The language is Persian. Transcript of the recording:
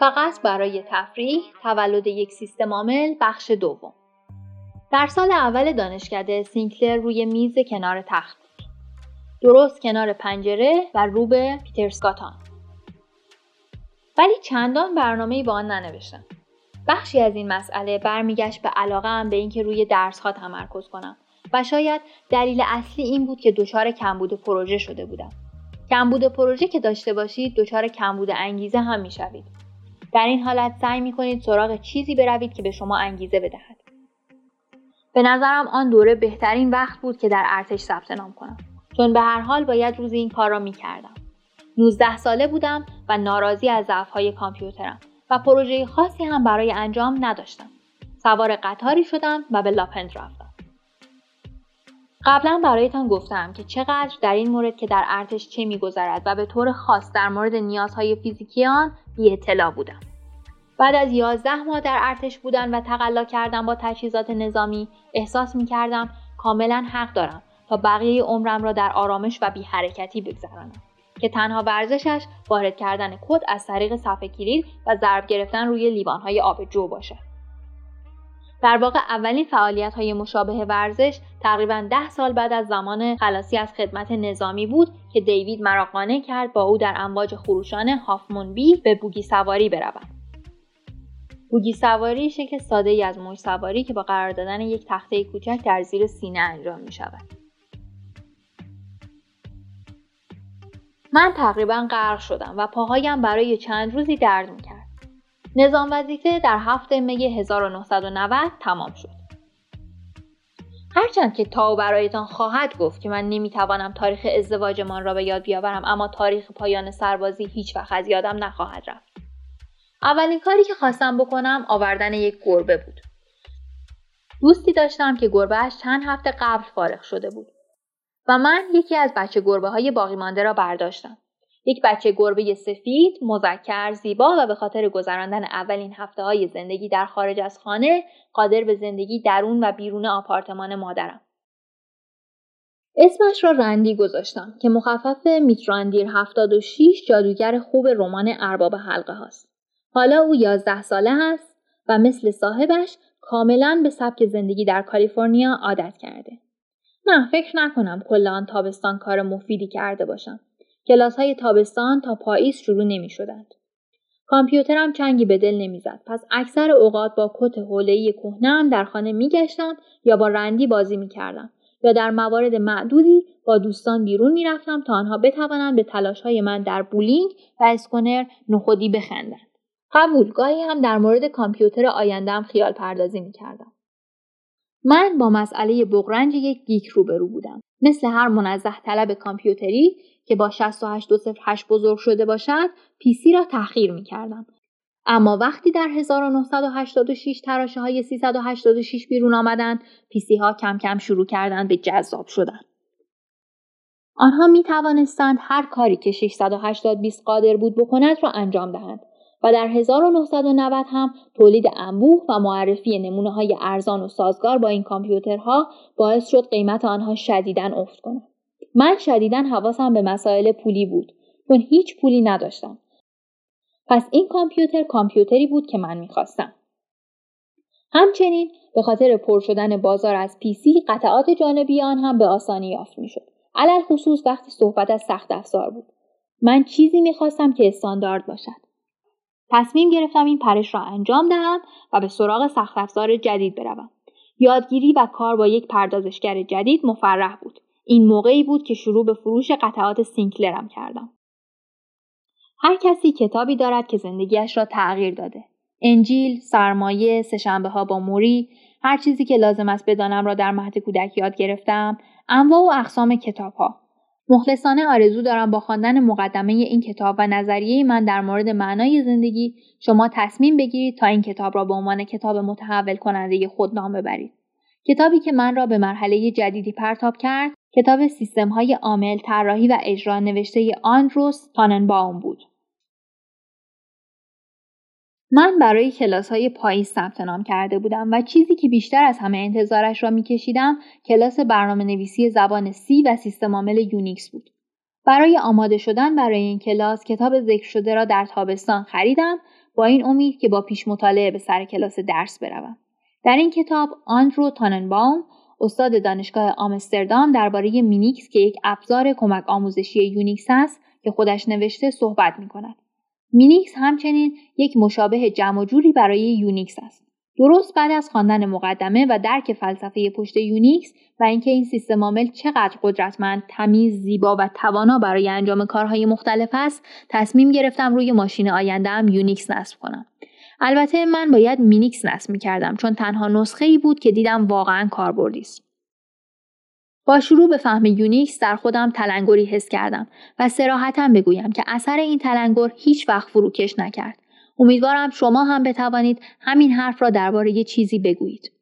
فقط برای تفریح تولد یک سیستم عامل بخش دوم. در سال اول دانشکده سینکلر روی میز کنار تخت بود. درست کنار پنجره و رو به پیترسکاتان ولی چندان برنامه با آن ننوشتم. بخشی از این مسئله برمیگشت به علاقه به اینکه روی درس ها تمرکز کنم و شاید دلیل اصلی این بود که دچار کمبود پروژه شده بودم. کمبود پروژه که داشته باشید دچار کمبود انگیزه هم می‌شوید. در این حالت سعی می کنید سراغ چیزی بروید که به شما انگیزه بدهد به نظرم آن دوره بهترین وقت بود که در ارتش ثبت نام کنم چون به هر حال باید روزی این کار را می کردم. 19 ساله بودم و ناراضی از ضعفهای کامپیوترم و پروژه خاصی هم برای انجام نداشتم. سوار قطاری شدم و به لاپند رفتم. قبلا برایتان گفتم که چقدر در این مورد که در ارتش چه میگذرد و به طور خاص در مورد نیازهای فیزیکی آن بی اطلاع بودم. بعد از یازده ماه در ارتش بودن و تقلا کردن با تجهیزات نظامی احساس می کردم کاملا حق دارم تا بقیه عمرم را در آرامش و بی حرکتی بگذرانم که تنها ورزشش وارد کردن کد از طریق صفحه کلید و ضرب گرفتن روی لیوانهای آب جو باشد. در واقع اولین فعالیت های مشابه ورزش تقریبا ده سال بعد از زمان خلاصی از خدمت نظامی بود که دیوید مرا قانع کرد با او در امواج خروشان هافمون بی به بوگی سواری بروم. بوگی سواری شکل ساده ای از موج سواری که با قرار دادن یک تخته کوچک در زیر سینه انجام می شود. من تقریبا غرق شدم و پاهایم برای چند روزی درد می. نظام وظیفه در هفته می 1990 تمام شد. هرچند که تاو برایتان خواهد گفت که من نمی‌توانم تاریخ ازدواجمان را به یاد بیاورم اما تاریخ پایان سربازی هیچ وقت از یادم نخواهد رفت. اولین کاری که خواستم بکنم آوردن یک گربه بود. دوستی داشتم که گربهش چند هفته قبل فارغ شده بود و من یکی از بچه گربه های باقی مانده را برداشتم. یک بچه گربه سفید، مذکر، زیبا و به خاطر گذراندن اولین هفته های زندگی در خارج از خانه قادر به زندگی درون و بیرون آپارتمان مادرم. اسمش را رندی گذاشتم که مخفف میتراندیر 76 جادوگر خوب رمان ارباب حلقه هاست. حالا او 11 ساله است و مثل صاحبش کاملا به سبک زندگی در کالیفرنیا عادت کرده. نه فکر نکنم کل آن تابستان کار مفیدی کرده باشم. کلاس های تابستان تا پاییز شروع نمی شدند. کامپیوترم چنگی به دل نمی‌زد. پس اکثر اوقات با کت حوله‌ای کهنه‌ام در خانه میگشتم یا با رندی بازی می‌کردم یا در موارد معدودی با دوستان بیرون می‌رفتم تا آنها بتوانند به تلاشهای من در بولینگ و اسکنر نخودی بخندند. قبول گاهی هم در مورد کامپیوتر آیندهم خیال پردازی می‌کردم. من با مسئله بغرنج یک geek روبرو بودم. مثل هر منزه طلب کامپیوتری که با 68208 بزرگ شده باشد PC را تحقیر می کردم. اما وقتی در 1986 تراشه های 386 بیرون آمدند PC ها کم کم شروع کردند به جذاب شدن. آنها می توانستند هر کاری که 680 قادر بود بکند را انجام دهند و در 1990 هم تولید انبوه و معرفی نمونه های ارزان و سازگار با این کامپیوترها باعث شد قیمت آنها شدیداً افت کند. من شدیداً حواسم به مسائل پولی بود چون هیچ پولی نداشتم. پس این کامپیوتر کامپیوتری بود که من می‌خواستم. همچنین به خاطر پر شدن بازار از پیسی قطعات جانبی آن هم به آسانی یافت می‌شد. علل خصوص وقتی صحبت از سخت افزار بود. من چیزی می‌خواستم که استاندارد باشد. تصمیم گرفتم این پرش را انجام دهم و به سراغ سخت افزار جدید بروم. یادگیری و کار با یک پردازشگر جدید مفرح بود. این موقعی بود که شروع به فروش قطعات سینکلرم کردم. هر کسی کتابی دارد که زندگیش را تغییر داده. انجیل، سرمایه، سهشنبه ها با موری، هر چیزی که لازم است بدانم را در مهد کودک یاد گرفتم، انواع و اقسام کتاب ها. مخلصانه آرزو دارم با خواندن مقدمه این کتاب و نظریه من در مورد معنای زندگی شما تصمیم بگیرید تا این کتاب را به عنوان کتاب متحول کننده خود نام ببرید. کتابی که من را به مرحله جدیدی پرتاب کرد کتاب سیستم های عامل طراحی و اجرا نوشته آندرو اس تاننباوم بود. من برای کلاس های پاییز ثبت نام کرده بودم و چیزی که بیشتر از همه انتظارش را میکشیدم کلاس برنامه نویسی زبان C و سیستم عامل یونیکس بود. برای آماده شدن برای این کلاس کتاب ذکر شده را در تابستان خریدم با این امید که با پیش مطالعه به سر کلاس درس بروم در این کتاب آندرو تاننباوم استاد دانشگاه آمستردام درباره مینیکس که یک ابزار کمک آموزشی یونیکس است که خودش نوشته صحبت می کند. مینیکس همچنین یک مشابه جمع جوری برای یونیکس است. درست بعد از خواندن مقدمه و درک فلسفه پشت یونیکس و اینکه این سیستم عامل چقدر قدرتمند، تمیز، زیبا و توانا برای انجام کارهای مختلف است، تصمیم گرفتم روی ماشین آینده‌ام یونیکس نصب کنم. البته من باید مینیکس نصب می کردم چون تنها نسخه ای بود که دیدم واقعا کاربردی است. با شروع به فهم یونیکس در خودم تلنگری حس کردم و صراحتا بگویم که اثر این تلنگر هیچ وقت فروکش نکرد. امیدوارم شما هم بتوانید همین حرف را درباره چیزی بگویید.